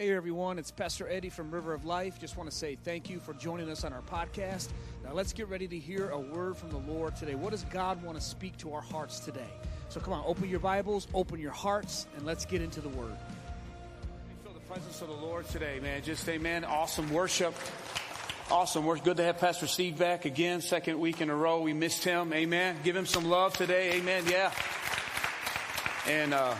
Hey everyone, it's Pastor Eddie from River of Life. Just want to say thank you for joining us on our podcast. Now let's get ready to hear a word from the Lord today. What does God want to speak to our hearts today? So come on, open your Bibles, open your hearts, and let's get into the word. Feel the presence of the Lord today, man. Just amen. Awesome worship. Awesome worship. Good to have Pastor Steve back again, second week in a row. We missed him. Amen. Give him some love today. Amen. Yeah. And uh,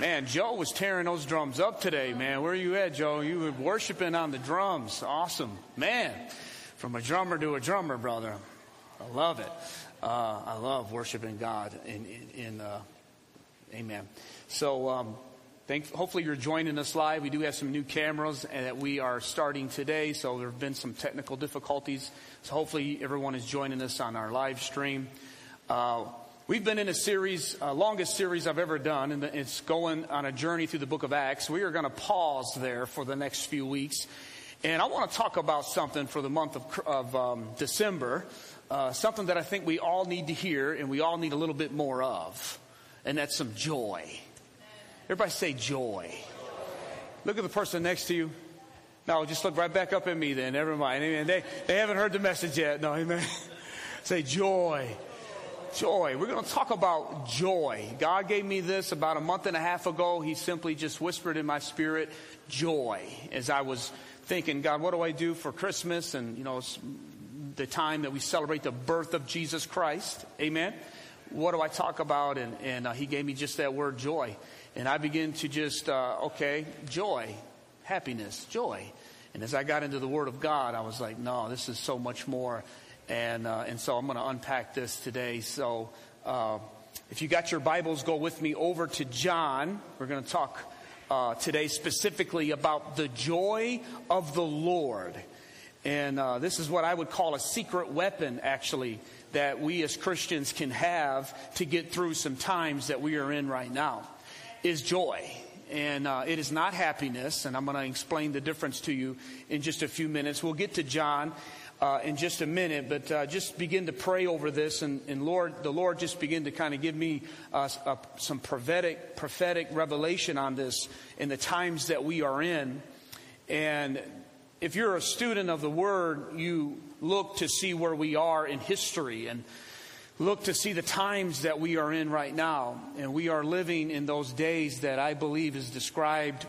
Man, Joe was tearing those drums up today, man. Where are you at, Joe? You were worshiping on the drums. Awesome. Man, from a drummer to a drummer, brother. I love it. Uh, I love worshiping God in, in, in uh, amen. So, um, thank, hopefully you're joining us live. We do have some new cameras that we are starting today, so there have been some technical difficulties. So hopefully everyone is joining us on our live stream. Uh, We've been in a series, uh, longest series I've ever done, and it's going on a journey through the book of Acts. We are going to pause there for the next few weeks. And I want to talk about something for the month of, of um, December, uh, something that I think we all need to hear and we all need a little bit more of, and that's some joy. Everybody say joy. Look at the person next to you. No, just look right back up at me then. Never mind. Amen. They, they haven't heard the message yet. No, amen. say joy joy. We're going to talk about joy. God gave me this about a month and a half ago. He simply just whispered in my spirit, joy, as I was thinking, God, what do I do for Christmas? And, you know, the time that we celebrate the birth of Jesus Christ. Amen. What do I talk about? And, and uh, he gave me just that word, joy. And I began to just, uh, okay, joy, happiness, joy. And as I got into the Word of God, I was like, no, this is so much more and, uh, and so I'm going to unpack this today. So uh, if you got your Bibles, go with me over to John. We're going to talk uh, today specifically about the joy of the Lord. And uh, this is what I would call a secret weapon, actually, that we as Christians can have to get through some times that we are in right now, is joy and uh, it is not happiness. And I'm going to explain the difference to you in just a few minutes. We'll get to John uh, in just a minute, but uh, just begin to pray over this, and, and Lord, the Lord just begin to kind of give me uh, uh, some prophetic prophetic revelation on this in the times that we are in. And if you're a student of the Word, you look to see where we are in history and look to see the times that we are in right now. And we are living in those days that I believe is described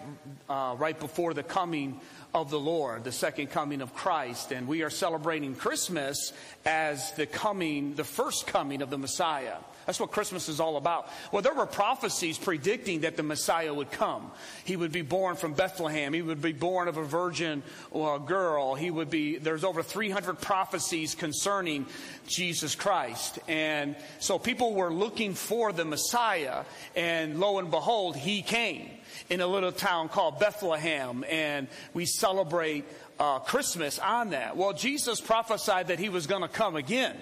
uh, right before the coming of the Lord, the second coming of Christ. And we are celebrating Christmas as the coming, the first coming of the Messiah. That's what Christmas is all about. Well, there were prophecies predicting that the Messiah would come. He would be born from Bethlehem. He would be born of a virgin or a girl. He would be, there's over 300 prophecies concerning Jesus Christ. And so people were looking for the Messiah, and lo and behold, he came in a little town called Bethlehem, and we celebrate uh, Christmas on that. Well, Jesus prophesied that he was going to come again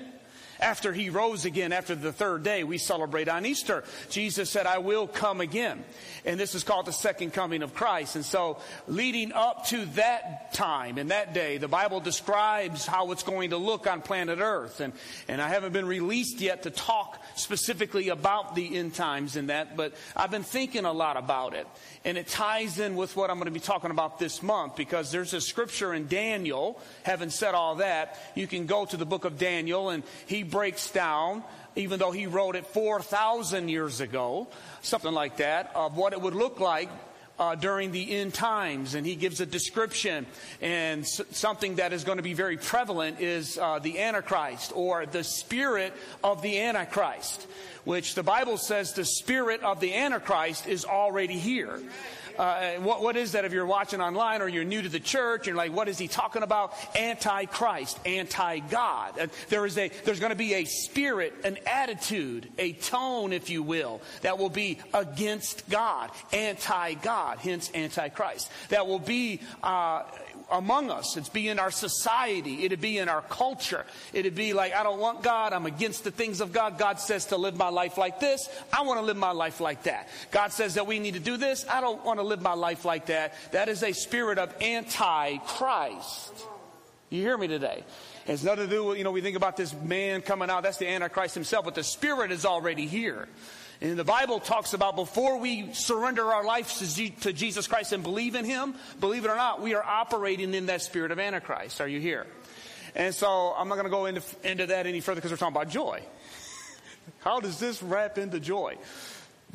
after he rose again after the third day, we celebrate on Easter. Jesus said, I will come again. And this is called the second coming of Christ. And so leading up to that time and that day, the Bible describes how it's going to look on planet Earth. And, and I haven't been released yet to talk specifically about the end times and that, but I've been thinking a lot about it. And it ties in with what I'm going to be talking about this month because there's a scripture in Daniel. Having said all that, you can go to the book of Daniel and he breaks down, even though he wrote it 4,000 years ago, something like that, of what it would look like uh, during the end times, and he gives a description. And s- something that is going to be very prevalent is uh, the Antichrist or the spirit of the Antichrist, which the Bible says the spirit of the Antichrist is already here. Uh, what, what is that if you're watching online or you're new to the church? You're like, what is he talking about? Antichrist, anti-God. Uh, there is a, there's going to be a spirit, an attitude, a tone, if you will, that will be against God, anti-God, hence antichrist. That will be uh, among us. It'd be in our society. It'd be in our culture. It'd be like, I don't want God. I'm against the things of God. God says to live my life like this. I want to live my life like that. God says that we need to do this. I don't want to live my life like that. That is a spirit of anti-Christ. You hear me today? It has nothing to do with, you know, we think about this man coming out. That's the Antichrist himself, but the spirit is already here. And the Bible talks about before we surrender our lives to Jesus Christ and believe in Him, believe it or not, we are operating in that spirit of Antichrist. Are you here? And so I'm not going to go into, into that any further because we're talking about joy. How does this wrap into joy?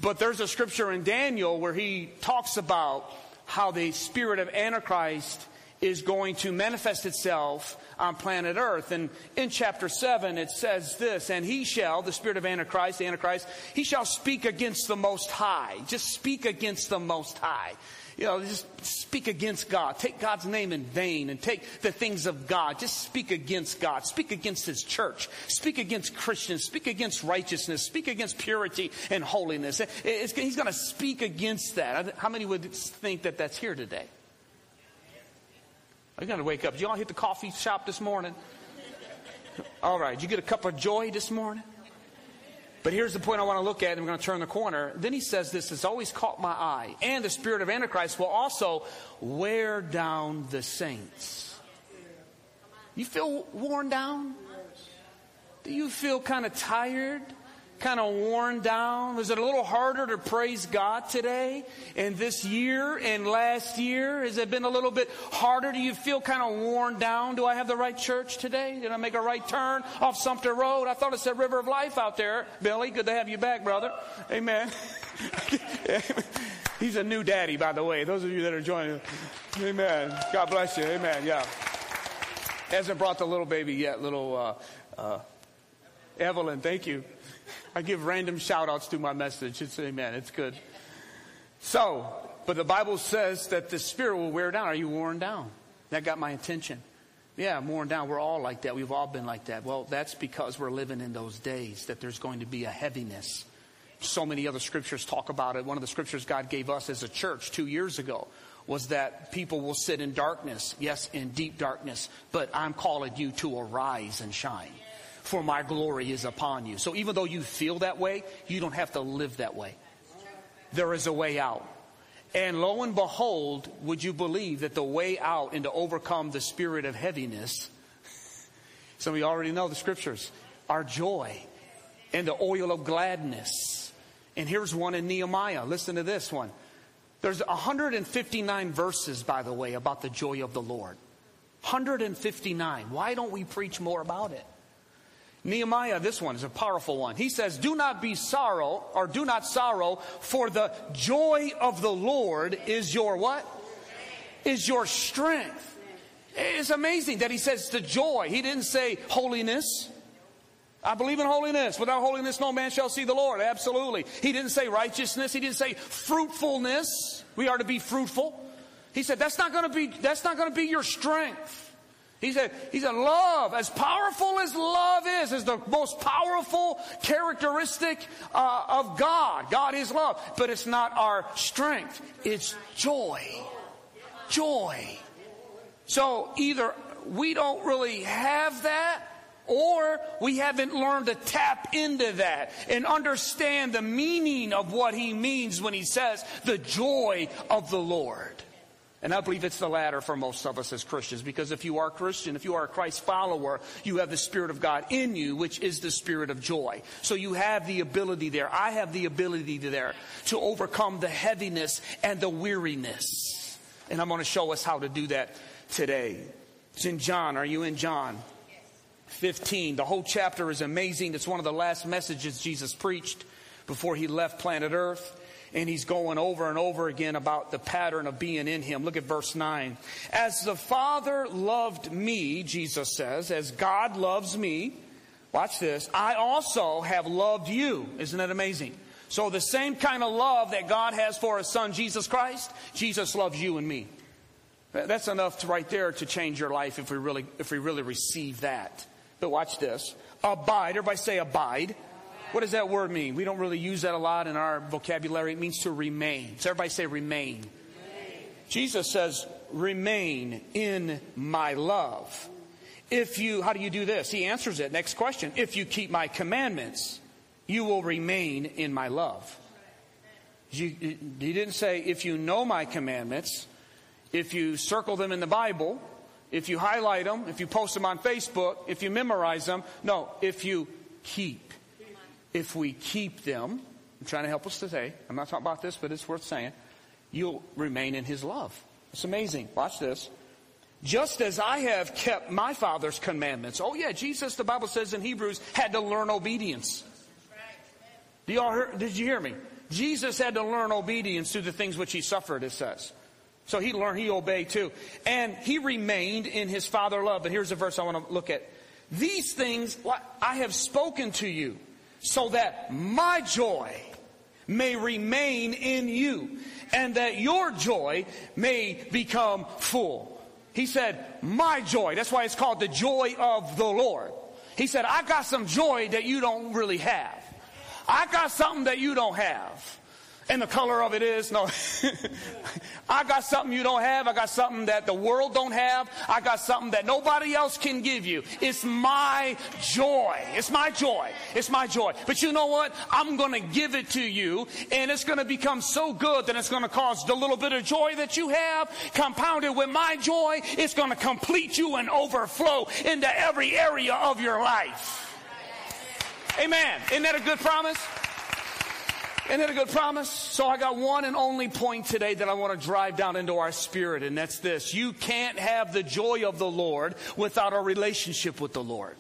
But there's a scripture in Daniel where he talks about how the spirit of Antichrist is going to manifest itself on planet Earth. And in chapter 7, it says this, and he shall, the spirit of Antichrist, the Antichrist, he shall speak against the Most High. Just speak against the Most High. You know, just speak against God. Take God's name in vain and take the things of God. Just speak against God. Speak against His church. Speak against Christians. Speak against righteousness. Speak against purity and holiness. It's, he's going to speak against that. How many would think that that's here today? I got to wake up. Did you all hit the coffee shop this morning? All right. You get a cup of joy this morning? But here's the point I want to look at, and we're going to turn the corner. Then he says this has always caught my eye. And the spirit of Antichrist will also wear down the saints. You feel worn down? Do you feel kind of tired? Kind of worn down? Is it a little harder to praise God today and this year and last year? Has it been a little bit harder? Do you feel kind of worn down? Do I have the right church today? Did I make a right turn off Sumter Road? I thought it said River of Life out there. Billy, good to have you back, brother. Amen. He's a new daddy, by the way. Those of you that are joining, amen. God bless you. Amen. Yeah. Hasn't brought the little baby yet, little uh, uh, Evelyn. Thank you. I give random shout outs to my message. It's amen. It's good. So, but the Bible says that the spirit will wear down. Are you worn down? That got my attention. Yeah, I'm worn down. We're all like that. We've all been like that. Well, that's because we're living in those days that there's going to be a heaviness. So many other scriptures talk about it. One of the scriptures God gave us as a church two years ago was that people will sit in darkness, yes, in deep darkness, but I'm calling you to arise and shine for my glory is upon you. So even though you feel that way, you don't have to live that way. There is a way out. And lo and behold, would you believe that the way out and to overcome the spirit of heaviness, some of you already know the scriptures, our joy and the oil of gladness. And here's one in Nehemiah. Listen to this one. There's 159 verses, by the way, about the joy of the Lord. 159. Why don't we preach more about it? Nehemiah, this one is a powerful one. He says, Do not be sorrow, or do not sorrow, for the joy of the Lord is your what? Is your strength. It's amazing that he says the joy. He didn't say holiness. I believe in holiness. Without holiness, no man shall see the Lord. Absolutely. He didn't say righteousness. He didn't say fruitfulness. We are to be fruitful. He said that's not going to be, that's not going to be your strength. He said, he said, love, as powerful as love is, is the most powerful characteristic uh, of God. God is love. But it's not our strength. It's joy. Joy. So either we don't really have that, or we haven't learned to tap into that and understand the meaning of what he means when he says the joy of the Lord. And I believe it's the latter for most of us as Christians, because if you are Christian, if you are a Christ follower, you have the Spirit of God in you, which is the Spirit of joy. So you have the ability there. I have the ability there to overcome the heaviness and the weariness. And I'm going to show us how to do that today. It's in John. Are you in John? 15. The whole chapter is amazing. It's one of the last messages Jesus preached before he left planet Earth and he's going over and over again about the pattern of being in him. Look at verse 9. As the Father loved me, Jesus says, as God loves me, watch this, I also have loved you. Isn't that amazing? So the same kind of love that God has for his son Jesus Christ, Jesus loves you and me. That's enough to right there to change your life if we really if we really receive that. But watch this. Abide, everybody say abide. What does that word mean? We don't really use that a lot in our vocabulary. It means to remain. So everybody say remain. remain. Jesus says, remain in my love. If you, how do you do this? He answers it. Next question. If you keep my commandments, you will remain in my love. You, he didn't say, if you know my commandments, if you circle them in the Bible, if you highlight them, if you post them on Facebook, if you memorize them. No, if you keep if we keep them. I'm trying to help us today. I'm not talking about this, but it's worth saying. You'll remain in his love. It's amazing. Watch this. Just as I have kept my Father's commandments. Oh, yeah, Jesus, the Bible says in Hebrews, had to learn obedience. Do y'all hear, did you hear me? Jesus had to learn obedience through the things which he suffered, it says. So he learned, he obeyed too. And he remained in his father love. But here's a verse I want to look at. These things I have spoken to you so that my joy may remain in you and that your joy may become full. He said, my joy. That's why it's called the joy of the Lord. He said, I got some joy that you don't really have. I got something that you don't have. And the color of it is, no, I got something you don't have. I got something that the world don't have. I got something that nobody else can give you. It's my joy. It's my joy. It's my joy. But you know what? I'm going to give it to you and it's going to become so good that it's going to cause the little bit of joy that you have compounded with my joy. It's going to complete you and overflow into every area of your life. Amen. Isn't that a good promise? Isn't it a good promise? So I got one and only point today that I want to drive down into our spirit, and that's this. You can't have the joy of the Lord without a relationship with the Lord.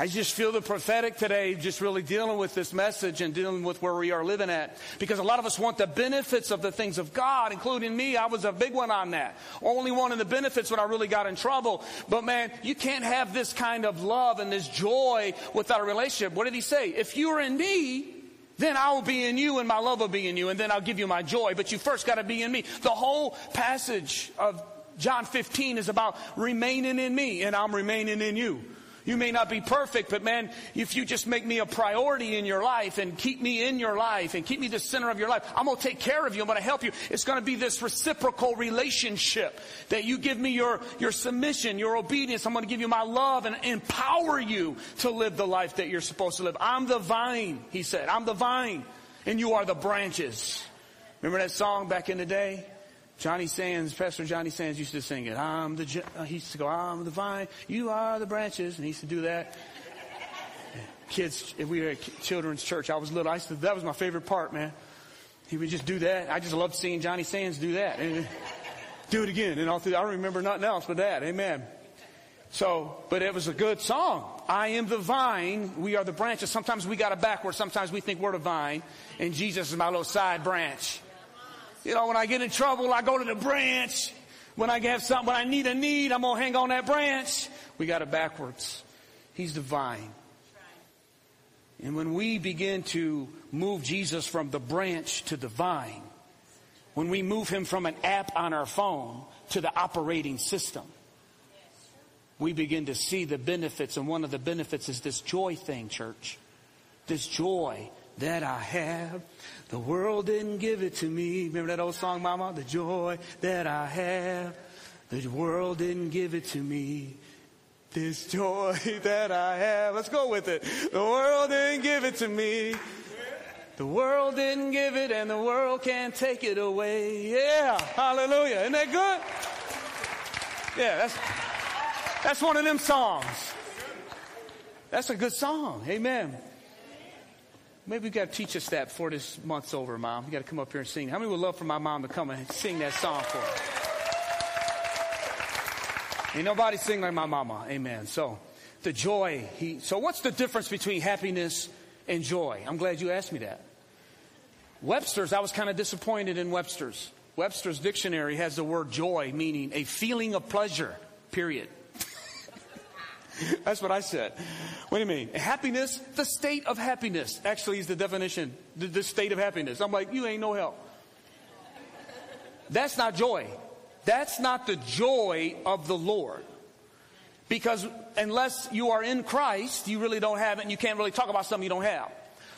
I just feel the prophetic today, just really dealing with this message and dealing with where we are living at. Because a lot of us want the benefits of the things of God, including me. I was a big one on that. Only wanting the benefits when I really got in trouble. But man, you can't have this kind of love and this joy without a relationship. What did he say? If you're in me, then I will be in you and my love will be in you and then I'll give you my joy. But you first got to be in me. The whole passage of John 15 is about remaining in me and I'm remaining in you. You may not be perfect, but man, if you just make me a priority in your life and keep me in your life and keep me the center of your life, I'm going to take care of you. I'm going to help you. It's going to be this reciprocal relationship that you give me your, your submission, your obedience. I'm going to give you my love and empower you to live the life that you're supposed to live. I'm the vine, he said. I'm the vine and you are the branches. Remember that song back in the day? Johnny Sands, Pastor Johnny Sands used to sing it. I'm the, uh, he used to go, I'm the vine, you are the branches. And he used to do that. Kids, if we were at children's church, I was little, I used to, that was my favorite part, man. He would just do that. I just loved seeing Johnny Sands do that. And do it again. And all through, I don't remember nothing else but that. Amen. So, but it was a good song. I am the vine, we are the branches. Sometimes we got it backwards. Sometimes we think we're the vine, and Jesus is my little side branch. You know, when I get in trouble, I go to the branch. When I have something, when I need a need, I'm going to hang on that branch. We got it backwards. He's the vine. And when we begin to move Jesus from the branch to the vine, when we move him from an app on our phone to the operating system, we begin to see the benefits. And one of the benefits is this joy thing, church. This joy that I have. The world didn't give it to me. Remember that old song, Mama? The joy that I have. The world didn't give it to me. This joy that I have. Let's go with it. The world didn't give it to me. The world didn't give it and the world can't take it away. Yeah. Hallelujah. Isn't that good? Yeah, that's, that's one of them songs. That's a good song. Amen. Maybe we got to teach us that before this month's over, Mom. You got to come up here and sing. How many would love for my mom to come and sing that song for us? Ain't nobody sing like my mama. Amen. So the joy. He. So what's the difference between happiness and joy? I'm glad you asked me that. Webster's. I was kind of disappointed in Webster's. Webster's dictionary has the word joy meaning a feeling of pleasure. Period. That's what I said. What do you mean? Happiness, the state of happiness. Actually, is the definition. The, the state of happiness. I'm like, you ain't no help. That's not joy. That's not the joy of the Lord. Because unless you are in Christ, you really don't have it and you can't really talk about something you don't have.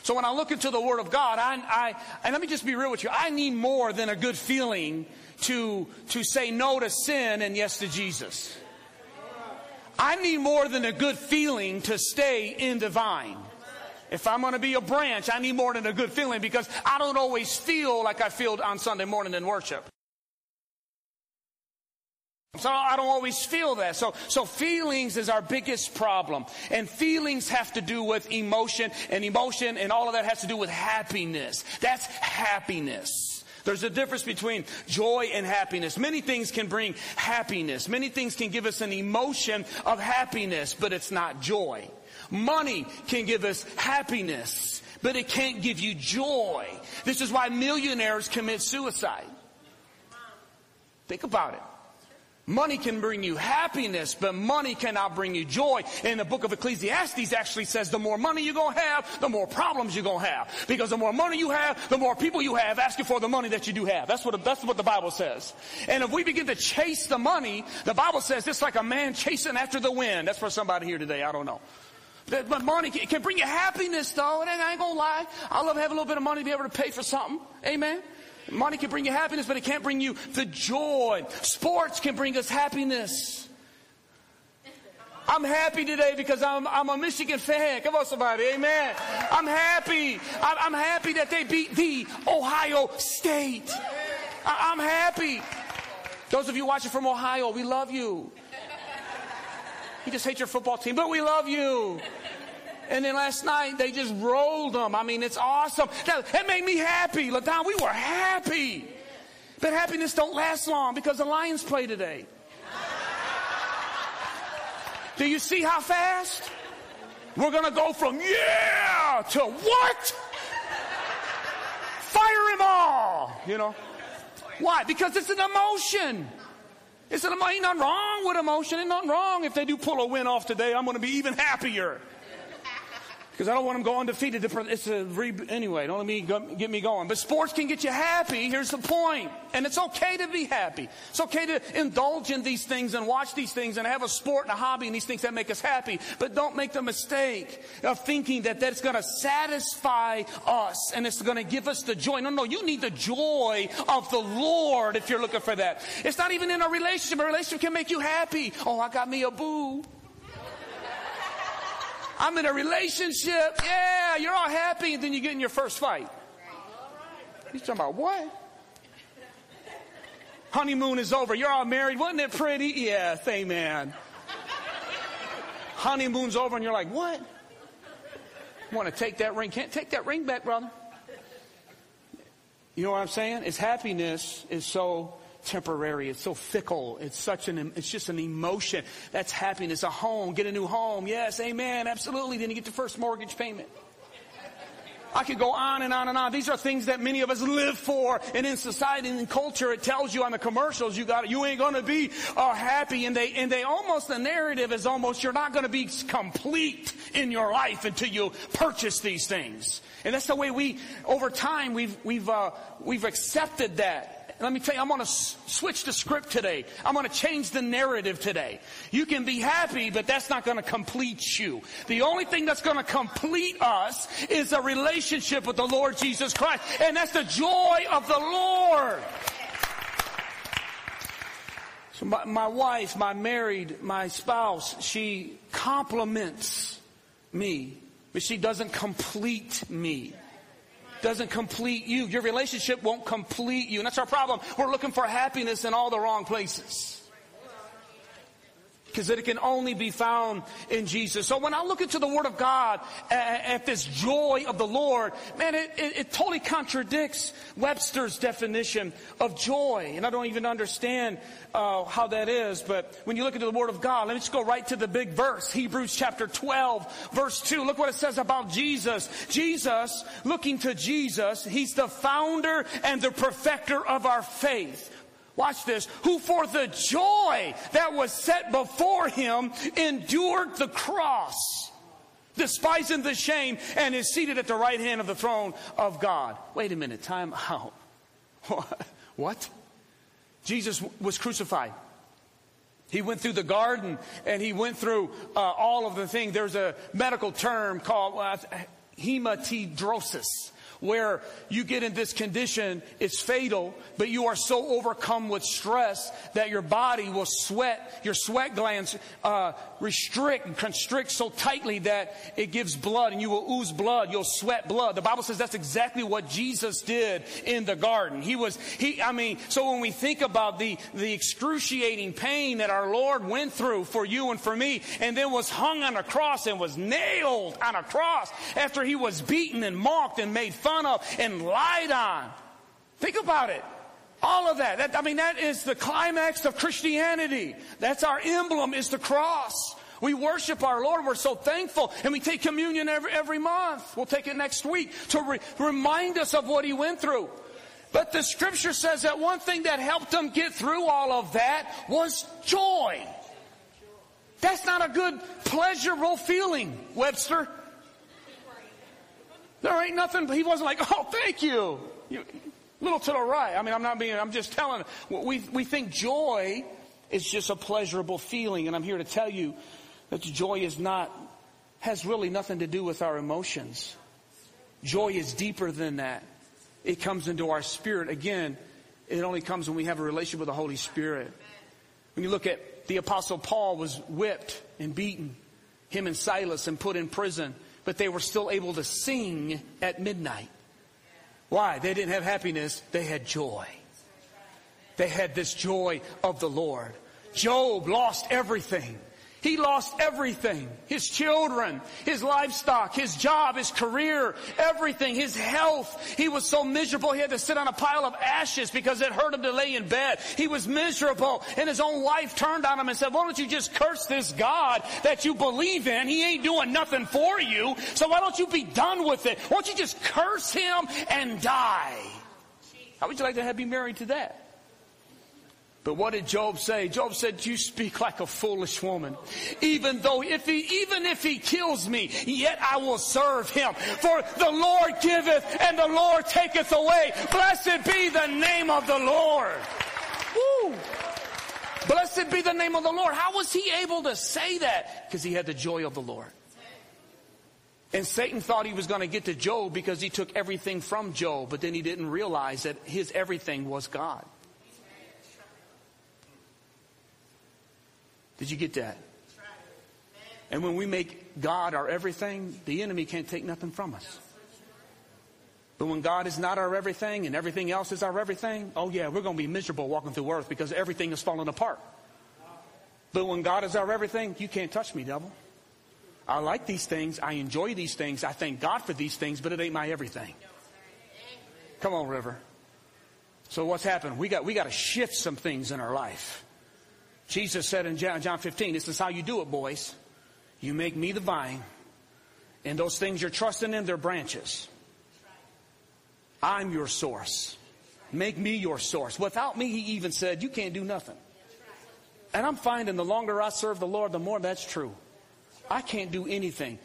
So when I look into the Word of God, I, I, and let me just be real with you, I need more than a good feeling to, to say no to sin and yes to Jesus. I need more than a good feeling to stay in the vine. If I'm going to be a branch, I need more than a good feeling because I don't always feel like I feel on Sunday morning in worship. So I don't always feel that. So, so feelings is our biggest problem. And feelings have to do with emotion and emotion and all of that has to do with happiness. That's happiness. There's a difference between joy and happiness. Many things can bring happiness. Many things can give us an emotion of happiness, but it's not joy. Money can give us happiness, but it can't give you joy. This is why millionaires commit suicide. Think about it. Money can bring you happiness, but money cannot bring you joy. And the book of Ecclesiastes actually says the more money you're going to have, the more problems you're going to have. Because the more money you have, the more people you have asking for the money that you do have. That's what, that's what the Bible says. And if we begin to chase the money, the Bible says it's like a man chasing after the wind. That's for somebody here today. I don't know. But money can bring you happiness though. And I ain't gonna lie. I love having a little bit of money to be able to pay for something. Amen. Money can bring you happiness, but it can't bring you the joy. Sports can bring us happiness. I'm happy today because I'm, I'm a Michigan fan. Come on, somebody. Amen. I'm happy. I'm, I'm happy that they beat the Ohio State. I, I'm happy. Those of you watching from Ohio, we love you. You just hate your football team, but we love you. And then last night they just rolled them. I mean, it's awesome. That, that made me happy. LaDon, we were happy. But happiness don't last long because the Lions play today. Do you see how fast? We're going to go from yeah to what? Fire them all. You know? Why? Because it's an emotion. It's an emotion. Ain't nothing wrong with emotion. Ain't nothing wrong if they do pull a win off today. I'm going to be even happier because I don't want them going undefeated. It's a re- anyway. Don't let me go, get me going. But sports can get you happy. Here's the point, and it's okay to be happy. It's okay to indulge in these things and watch these things and have a sport and a hobby and these things that make us happy. But don't make the mistake of thinking that that's going to satisfy us and it's going to give us the joy. No, no. You need the joy of the Lord if you're looking for that. It's not even in a relationship. A relationship can make you happy. Oh, I got me a boo. I'm in a relationship. Yeah, you're all happy, and then you get in your first fight. He's talking about what? Honeymoon is over. You're all married. Wasn't it pretty? Yes, amen. Honeymoon's over, and you're like, what? Want to take that ring? Can't take that ring back, brother. You know what I'm saying? It's happiness is so temporary. It's so fickle. It's such an, it's just an emotion. That's happiness. A home, get a new home. Yes, amen. Absolutely. Then you get the first mortgage payment. I could go on and on and on. These are things that many of us live for. And in society and in culture, it tells you on the commercials, you got, you ain't going to be uh, happy. And they, and they almost, the narrative is almost, you're not going to be complete in your life until you purchase these things. And that's the way we, over time, we've, we've, uh, we've accepted that. Let me tell you, I'm going to switch the script today. I'm going to change the narrative today. You can be happy, but that's not going to complete you. The only thing that's going to complete us is a relationship with the Lord Jesus Christ. And that's the joy of the Lord. So my, my wife, my married, my spouse, she compliments me, but she doesn't complete me doesn't complete you. Your relationship won't complete you. And that's our problem. We're looking for happiness in all the wrong places. Because it can only be found in Jesus. So when I look into the Word of God at, this joy of the Lord, man, it, it, it, totally contradicts Webster's definition of joy. And I don't even understand uh, how that is. But when you look into the Word of God, let me just go right to the big verse, Hebrews chapter 12, verse 2. Look what it says about Jesus. Jesus, looking to Jesus, He's the founder and the perfecter of our faith. Watch this. Who for the joy that was set before him endured the cross, despising the shame, and is seated at the right hand of the throne of God. Wait a minute. Time out. What? Jesus was crucified. He went through the garden and he went through uh, all of the things. There's a medical term called uh, hematidrosis where you get in this condition, it's fatal, but you are so overcome with stress that your body will sweat, your sweat glands uh, restrict and constrict so tightly that it gives blood and you will ooze blood, you'll sweat blood. The Bible says that's exactly what Jesus did in the garden. He was, he, I mean, so when we think about the, the excruciating pain that our Lord went through for you and for me, and then was hung on a cross and was nailed on a cross after he was beaten and mocked and made fun fun of and lied on. Think about it. All of that. that. I mean, that is the climax of Christianity. That's our emblem is the cross. We worship our Lord. We're so thankful. And we take communion every, every month. We'll take it next week to re- remind us of what he went through. But the scripture says that one thing that helped them get through all of that was joy. That's not a good pleasurable feeling, Webster. There ain't nothing, he wasn't like, oh, thank you. you little to the right. I mean, I'm not being, I'm just telling, we, we think joy is just a pleasurable feeling. And I'm here to tell you that joy is not, has really nothing to do with our emotions. Joy is deeper than that. It comes into our spirit. Again, it only comes when we have a relationship with the Holy Spirit. When you look at the apostle Paul was whipped and beaten, him and Silas and put in prison but they were still able to sing at midnight. Why? They didn't have happiness, they had joy. They had this joy of the Lord. Job lost everything. He lost everything. His children, his livestock, his job, his career, everything, his health. He was so miserable he had to sit on a pile of ashes because it hurt him to lay in bed. He was miserable and his own wife turned on him and said, why don't you just curse this God that you believe in? He ain't doing nothing for you. So why don't you be done with it? Why don't you just curse him and die? How would you like to have be married to that? But what did Job say? Job said, you speak like a foolish woman. Even though if he, even if he kills me, yet I will serve him. For the Lord giveth and the Lord taketh away. Blessed be the name of the Lord. Woo. Blessed be the name of the Lord. How was he able to say that? Because he had the joy of the Lord. And Satan thought he was going to get to Job because he took everything from Job, but then he didn't realize that his everything was God. Did you get that? And when we make God our everything, the enemy can't take nothing from us. But when God is not our everything and everything else is our everything, oh yeah, we're going to be miserable walking through earth because everything is falling apart. But when God is our everything, you can't touch me, devil. I like these things. I enjoy these things. I thank God for these things, but it ain't my everything. Come on, River. So what's happened? We got, we got to shift some things in our life. Jesus said in John 15, this is how you do it, boys. You make me the vine, and those things you're trusting in, they're branches. I'm your source. Make me your source. Without me, he even said, you can't do nothing. And I'm finding the longer I serve the Lord, the more that's true. I can't do anything.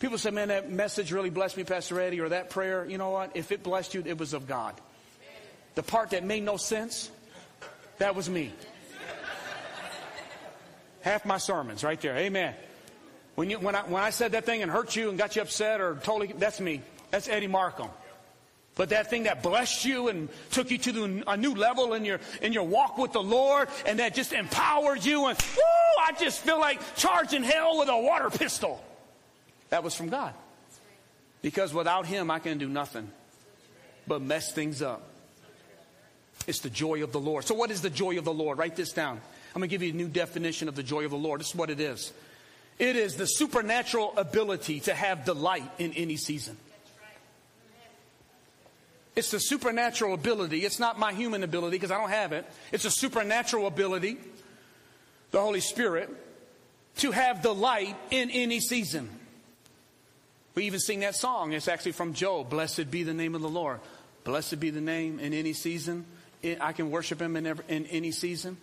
People say, man, that message really blessed me, Pastor Eddie, or that prayer. You know what? If it blessed you, it was of God. The part that made no sense, that was me. Half my sermons right there. Amen. When, you, when, I, when I said that thing and hurt you and got you upset or totally, that's me. That's Eddie Markham. But that thing that blessed you and took you to a new level in your, in your walk with the Lord and that just empowered you and, woo, I just feel like charging hell with a water pistol. That was from God. Because without Him, I can do nothing but mess things up. It's the joy of the Lord. So what is the joy of the Lord? Write this down. I'm going to give you a new definition of the joy of the Lord. This is what it is it is the supernatural ability to have delight in any season. It's the supernatural ability. It's not my human ability because I don't have it. It's a supernatural ability, the Holy Spirit, to have delight in any season. We even sing that song. It's actually from Job. Blessed be the name of the Lord. Blessed be the name in any season. I can worship him in, every, in any season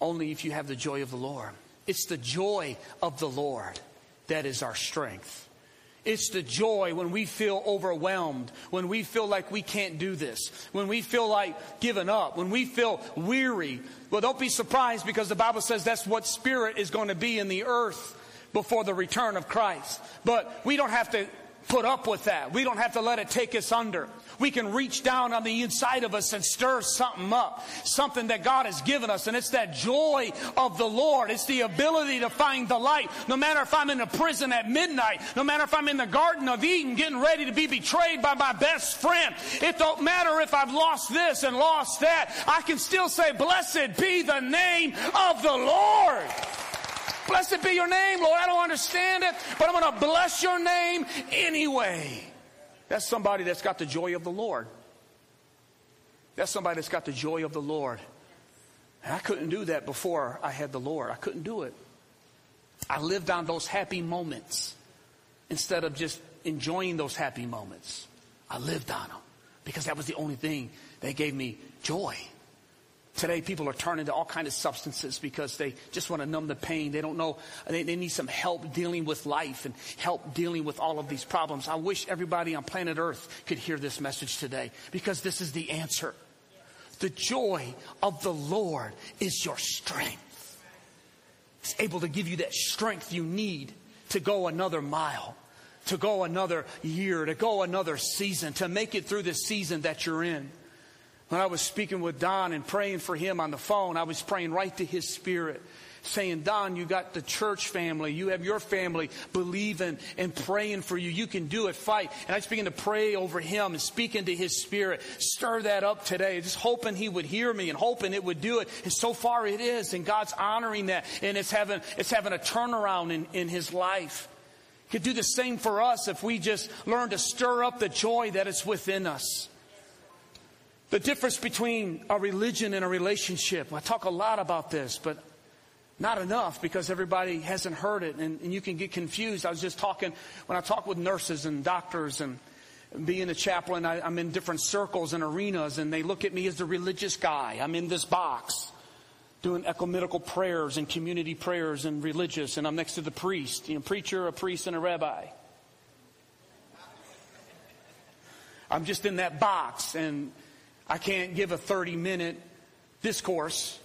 only if you have the joy of the Lord. It's the joy of the Lord that is our strength. It's the joy when we feel overwhelmed, when we feel like we can't do this, when we feel like giving up, when we feel weary. Well, don't be surprised because the Bible says that's what spirit is going to be in the earth before the return of Christ. But we don't have to put up with that. We don't have to let it take us under. We can reach down on the inside of us and stir something up, something that God has given us. And it's that joy of the Lord. It's the ability to find the light. No matter if I'm in a prison at midnight, no matter if I'm in the Garden of Eden getting ready to be betrayed by my best friend, it don't matter if I've lost this and lost that. I can still say, blessed be the name of the Lord. Blessed be your name, Lord. I don't understand it, but I'm going to bless your name anyway. That's somebody that's got the joy of the Lord. That's somebody that's got the joy of the Lord. And I couldn't do that before I had the Lord. I couldn't do it. I lived on those happy moments instead of just enjoying those happy moments. I lived on them because that was the only thing that gave me joy. Today, people are turning to all kinds of substances because they just want to numb the pain. They don't know. They, they, need some help dealing with life and help dealing with all of these problems. I wish everybody on planet Earth could hear this message today because this is the answer. The joy of the Lord is your strength. It's able to give you that strength you need to go another mile, to go another year, to go another season, to make it through the season that you're in. When I was speaking with Don and praying for him on the phone, I was praying right to his spirit, saying, Don, you got the church family. You have your family believing and praying for you. You can do it. Fight. And I just began to pray over him and speak into his spirit. Stir that up today. Just hoping he would hear me and hoping it would do it. And so far it is. And God's honoring that. And it's having, it's having a turnaround in, in his life. He could do the same for us if we just learn to stir up the joy that is within us. The difference between a religion and a relationship. I talk a lot about this, but not enough because everybody hasn't heard it and, and, you can get confused. I was just talking, when I talk with nurses and doctors and being a chaplain, I, I'm in different circles and arenas and they look at me as the religious guy. I'm in this box doing ecumenical prayers and community prayers and religious and I'm next to the priest, you know, preacher, a priest, and a rabbi. I'm just in that box and I can't give a 30 minute discourse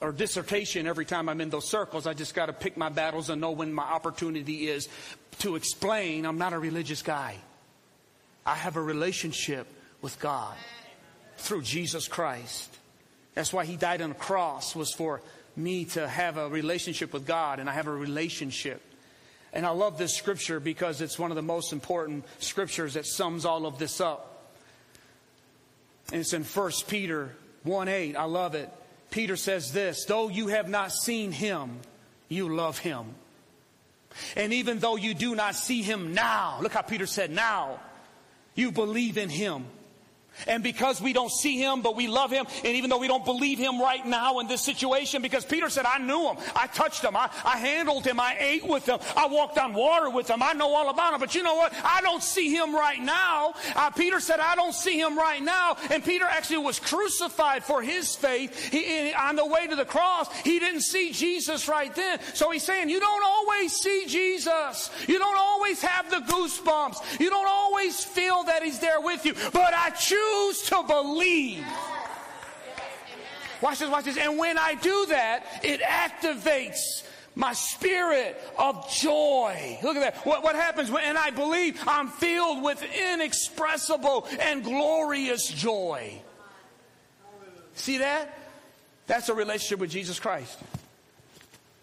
or dissertation every time I'm in those circles. I just got to pick my battles and know when my opportunity is to explain I'm not a religious guy. I have a relationship with God through Jesus Christ. That's why he died on the cross was for me to have a relationship with God and I have a relationship. And I love this scripture because it's one of the most important scriptures that sums all of this up. And it's in 1 Peter 1 8. I love it. Peter says this Though you have not seen him, you love him. And even though you do not see him now, look how Peter said, now, you believe in him. And because we don't see him, but we love him, and even though we don't believe him right now in this situation, because Peter said, I knew him, I touched him, I, I handled him, I ate with him, I walked on water with him, I know all about him, but you know what? I don't see him right now. Uh, Peter said, I don't see him right now. And Peter actually was crucified for his faith. He, on the way to the cross, he didn't see Jesus right then. So he's saying, You don't always see Jesus. You don't always have the goosebumps. You don't always feel that he's there with you. But I choose choose to believe. Watch this, watch this. And when I do that, it activates my spirit of joy. Look at that. What, what happens when I believe I'm filled with inexpressible and glorious joy? See that? That's a relationship with Jesus Christ.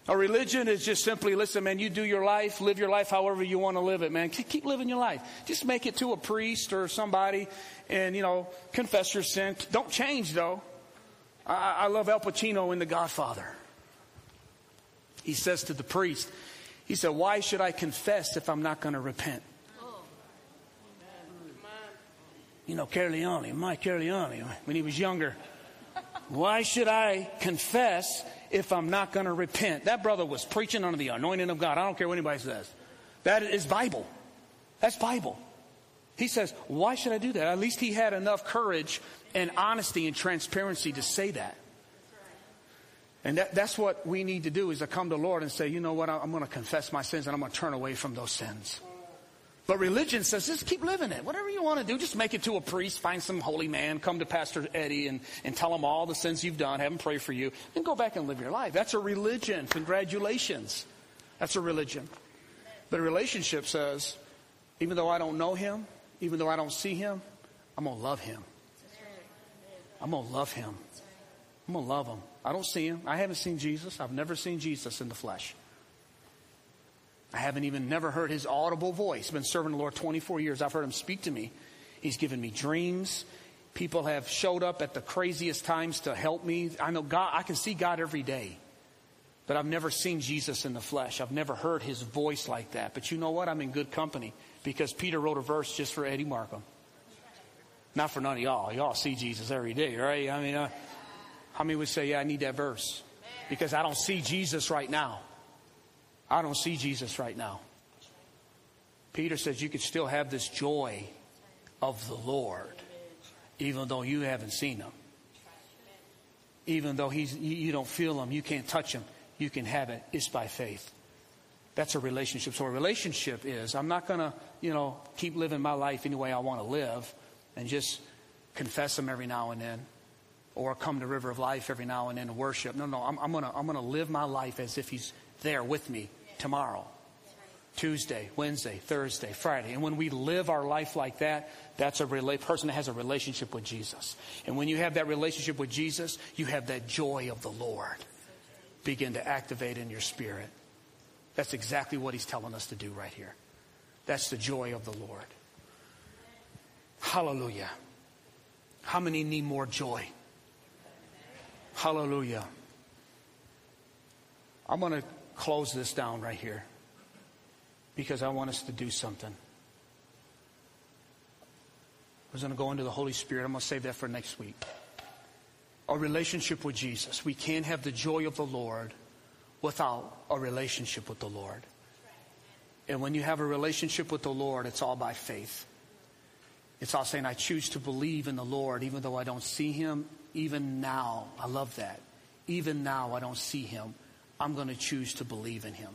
A religion is just simply, listen, man, you do your life, live your life however you want to live it, man. Keep living your life. Just make it to a priest or somebody and, you know, confess your sin. Don't change, though. I, I love Al Pacino in The Godfather. He says to the priest, he said, Why should I confess if I'm not going to repent? You know, Corleone, Mike Corleone, when he was younger. Why should I confess if I'm not going to repent. That brother was preaching under the anointing of God. I don't care what anybody says. That is Bible. That's Bible. He says, Why should I do that? At least he had enough courage and honesty and transparency to say that. And that, that's what we need to do is to come to the Lord and say, you know what, I'm going to confess my sins and I'm going to turn away from those sins. But religion says, just keep living it. Whatever you want to do, just make it to a priest, find some holy man, come to Pastor Eddie and, and tell him all the sins you've done, have him pray for you, then go back and live your life. That's a religion. Congratulations. That's a religion. But a relationship says, Even though I don't know him, even though I don't see him, I'm going to love him. I'm going to love him. I'm going to love him. I don't see him. I haven't seen Jesus. I've never seen Jesus in the flesh. I haven't even never heard his audible voice. Been serving the Lord 24 years. I've heard him speak to me. He's given me dreams. People have showed up at the craziest times to help me. I know God, I can see God every day. But I've never seen Jesus in the flesh. I've never heard his voice like that. But you know what? I'm in good company because Peter wrote a verse just for Eddie Markham. Not for none of y'all. Y'all see Jesus every day, right? I mean, uh, how many would say, yeah, I need that verse? Because I don't see Jesus right now. I don't see Jesus right now. Peter says you could still have this joy of the Lord, even though you haven't seen him. Even though he's, you don't feel him, you can't touch him, you can have it. It's by faith. That's a relationship. So a relationship is I'm not going to, you know, keep living my life any way I want to live and just confess him every now and then or come to River of Life every now and then and worship. No, no, I'm, I'm going to I'm going to live my life as if he's there with me tomorrow. Tuesday, Wednesday, Thursday, Friday. And when we live our life like that, that's a rela- person that has a relationship with Jesus. And when you have that relationship with Jesus, you have that joy of the Lord begin to activate in your spirit. That's exactly what he's telling us to do right here. That's the joy of the Lord. Hallelujah. How many need more joy? Hallelujah. I'm going to close this down right here because I want us to do something. I was going to go into the Holy Spirit. I'm going to save that for next week. A relationship with Jesus. We can't have the joy of the Lord without a relationship with the Lord. And when you have a relationship with the Lord, it's all by faith. It's all saying, I choose to believe in the Lord even though I don't see him, even now. I love that. Even now, I don't see him. I'm going to choose to believe in him.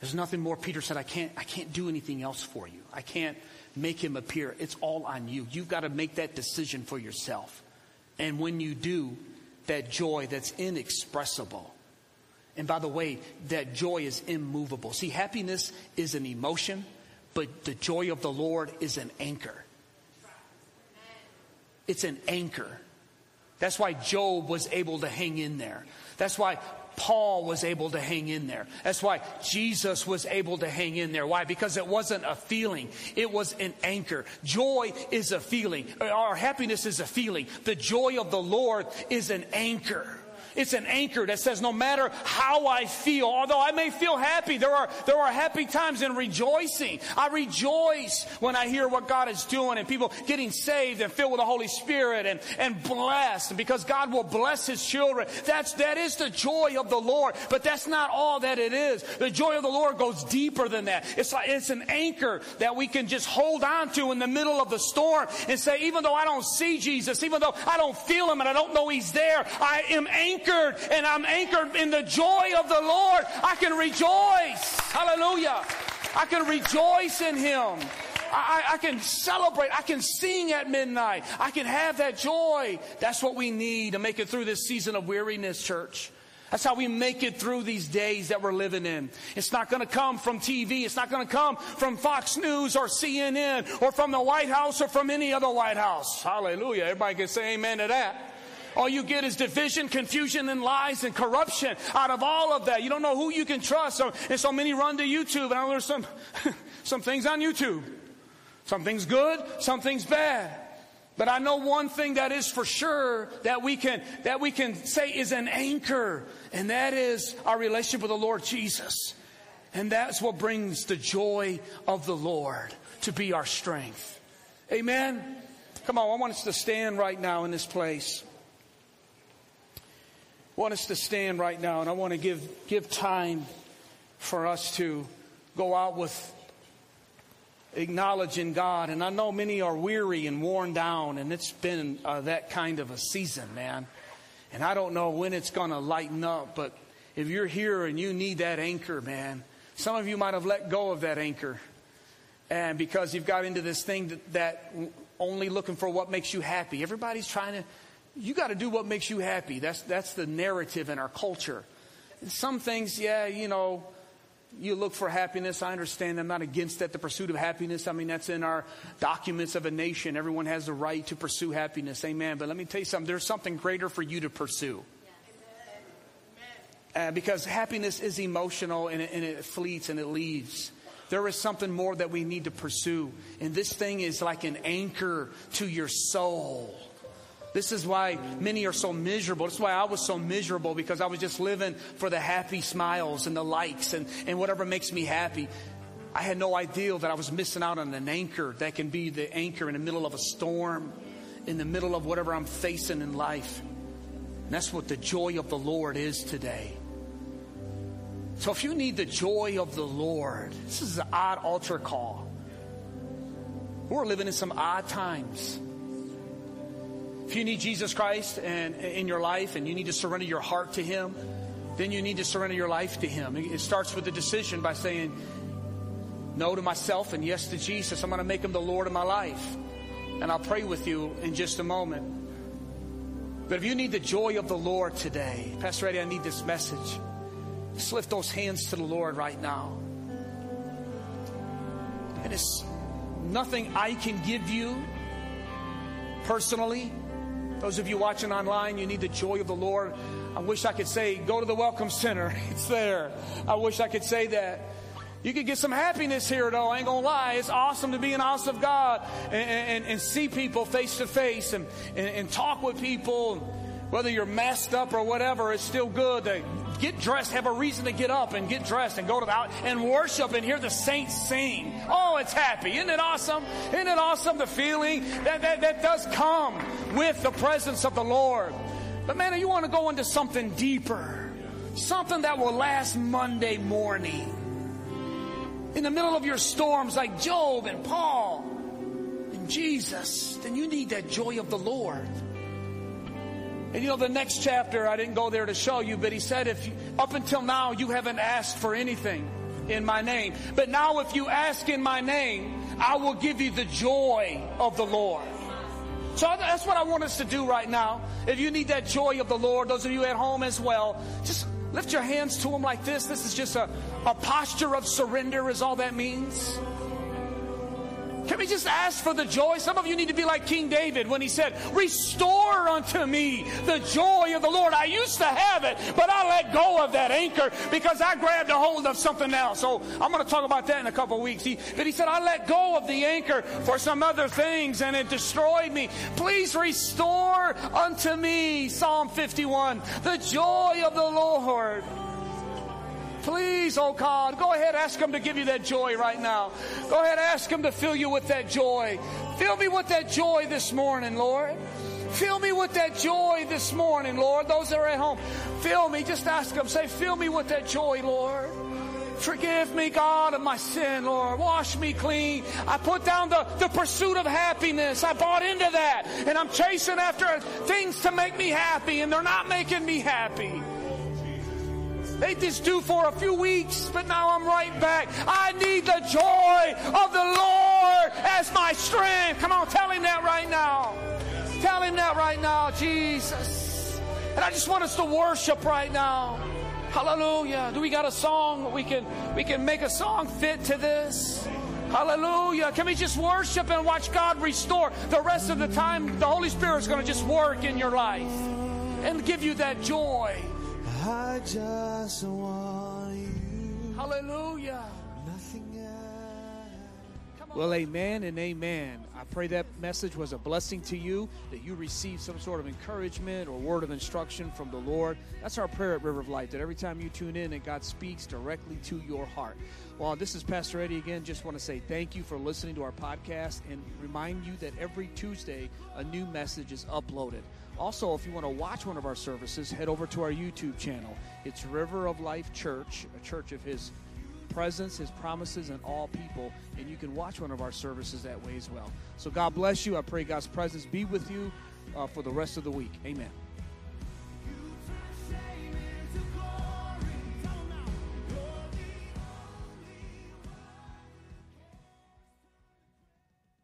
There's nothing more. Peter said, I can't, I can't do anything else for you. I can't make him appear. It's all on you. You've got to make that decision for yourself. And when you do, that joy that's inexpressible. And by the way, that joy is immovable. See, happiness is an emotion, but the joy of the Lord is an anchor. It's an anchor. That's why Job was able to hang in there. That's why Paul was able to hang in there. That's why Jesus was able to hang in there. Why? Because it wasn't a feeling. It was an anchor. Joy is a feeling. Our happiness is a feeling. The joy of the Lord is an anchor. It's an anchor that says no matter how I feel, although I may feel happy, there are, there are happy times in rejoicing. I rejoice when I hear what God is doing and people getting saved and filled with the Holy Spirit and, and blessed because God will bless his children. That's, that is the joy of the Lord, but that's not all that it is. The joy of the Lord goes deeper than that. It's like, it's an anchor that we can just hold on to in the middle of the storm and say, even though I don't see Jesus, even though I don't feel him and I don't know he's there, I am anchored anchored and I'm anchored in the joy of the Lord. I can rejoice. Hallelujah. I can rejoice in Him. I, I, can celebrate. I can sing at midnight. I can have that joy. That's what we need to make it through this season of weariness, church. That's how we make it through these days that we're living in. It's not going to come from TV. It's not going to come from Fox News or CNN or from the White House or from any other White House. Hallelujah. Everybody can say amen to that. All you get is division, confusion, and lies and corruption out of all of that. You don't know who you can trust. So, and so many run to YouTube, and I learned some, some things on YouTube. Something's good, something's bad. But I know one thing that is for sure that we can, that we can say is an anchor, and that is our relationship with the Lord Jesus. And that's what brings the joy of the Lord to be our strength. Amen. Come on, I want us to stand right now in this place. Want us to stand right now, and I want to give, give time for us to go out with acknowledging God. And I know many are weary and worn down, and it's been uh, that kind of a season, man. And I don't know when it's going to lighten up, but if you're here and you need that anchor, man, some of you might have let go of that anchor. And because you've got into this thing that, that only looking for what makes you happy. Everybody's trying to you got to do what makes you happy. That's, that's the narrative in our culture. And some things, yeah, you know, you look for happiness. I understand. I'm not against that. The pursuit of happiness. I mean, that's in our documents of a nation. Everyone has the right to pursue happiness. Amen. But let me tell you something. There's something greater for you to pursue. Uh, because happiness is emotional and it, and it fleets and it leaves. There is something more that we need to pursue. And this thing is like an anchor to your soul. This is why many are so miserable. That's why I was so miserable because I was just living for the happy smiles and the likes and, and whatever makes me happy. I had no idea that I was missing out on an anchor that can be the anchor in the middle of a storm, in the middle of whatever I'm facing in life. And that's what the joy of the Lord is today. So if you need the joy of the Lord, this is an odd altar call. We're living in some odd times. If you need Jesus Christ and in your life and you need to surrender your heart to Him, then you need to surrender your life to Him. It starts with a decision by saying no to myself and yes to Jesus. I'm going to make Him the Lord of my life. And I'll pray with you in just a moment. But if you need the joy of the Lord today, Pastor Eddie, I need this message. Just lift those hands to the Lord right now. And it's nothing I can give you personally. Those of you watching online, you need the joy of the Lord. I wish I could say, go to the Welcome Center. It's there. I wish I could say that. You could get some happiness here, though. I ain't gonna lie. It's awesome to be in the house of God and, and, and see people face to face and, and talk with people. Whether you're messed up or whatever, it's still good to get dressed, have a reason to get up and get dressed and go to the and worship and hear the saints sing. Oh, it's happy. Isn't it awesome? Isn't it awesome the feeling that, that, that does come with the presence of the Lord? But man, you want to go into something deeper, something that will last Monday morning. In the middle of your storms like Job and Paul and Jesus, then you need that joy of the Lord. And you know, the next chapter, I didn't go there to show you, but he said, if you, up until now you haven't asked for anything in my name. But now if you ask in my name, I will give you the joy of the Lord. So that's what I want us to do right now. If you need that joy of the Lord, those of you at home as well, just lift your hands to Him like this. This is just a, a posture of surrender, is all that means. Can we just ask for the joy? Some of you need to be like King David when he said, Restore unto me the joy of the Lord. I used to have it, but I let go of that anchor because I grabbed a hold of something else. So I'm going to talk about that in a couple weeks. He, but he said, I let go of the anchor for some other things and it destroyed me. Please restore unto me, Psalm 51, the joy of the Lord. Please, oh God, go ahead, ask Him to give you that joy right now. Go ahead, ask Him to fill you with that joy. Fill me with that joy this morning, Lord. Fill me with that joy this morning, Lord. Those that are at home, fill me. Just ask Him, say, fill me with that joy, Lord. Forgive me, God, of my sin, Lord. Wash me clean. I put down the, the pursuit of happiness. I bought into that. And I'm chasing after things to make me happy, and they're not making me happy. They just do for a few weeks, but now I'm right back. I need the joy of the Lord as my strength. Come on, tell him that right now. Tell him that right now, Jesus. And I just want us to worship right now. Hallelujah. Do we got a song? We can we can make a song fit to this. Hallelujah. Can we just worship and watch God restore? The rest of the time, the Holy Spirit is going to just work in your life and give you that joy. I just want you. Hallelujah. Nothing else. Well, amen and amen. I pray that message was a blessing to you, that you received some sort of encouragement or word of instruction from the Lord. That's our prayer at River of Life, that every time you tune in, that God speaks directly to your heart. Well, this is Pastor Eddie again. Just want to say thank you for listening to our podcast and remind you that every Tuesday a new message is uploaded. Also, if you want to watch one of our services, head over to our YouTube channel. It's River of Life Church, a church of His presence, His promises, and all people. And you can watch one of our services that way as well. So God bless you. I pray God's presence be with you uh, for the rest of the week. Amen.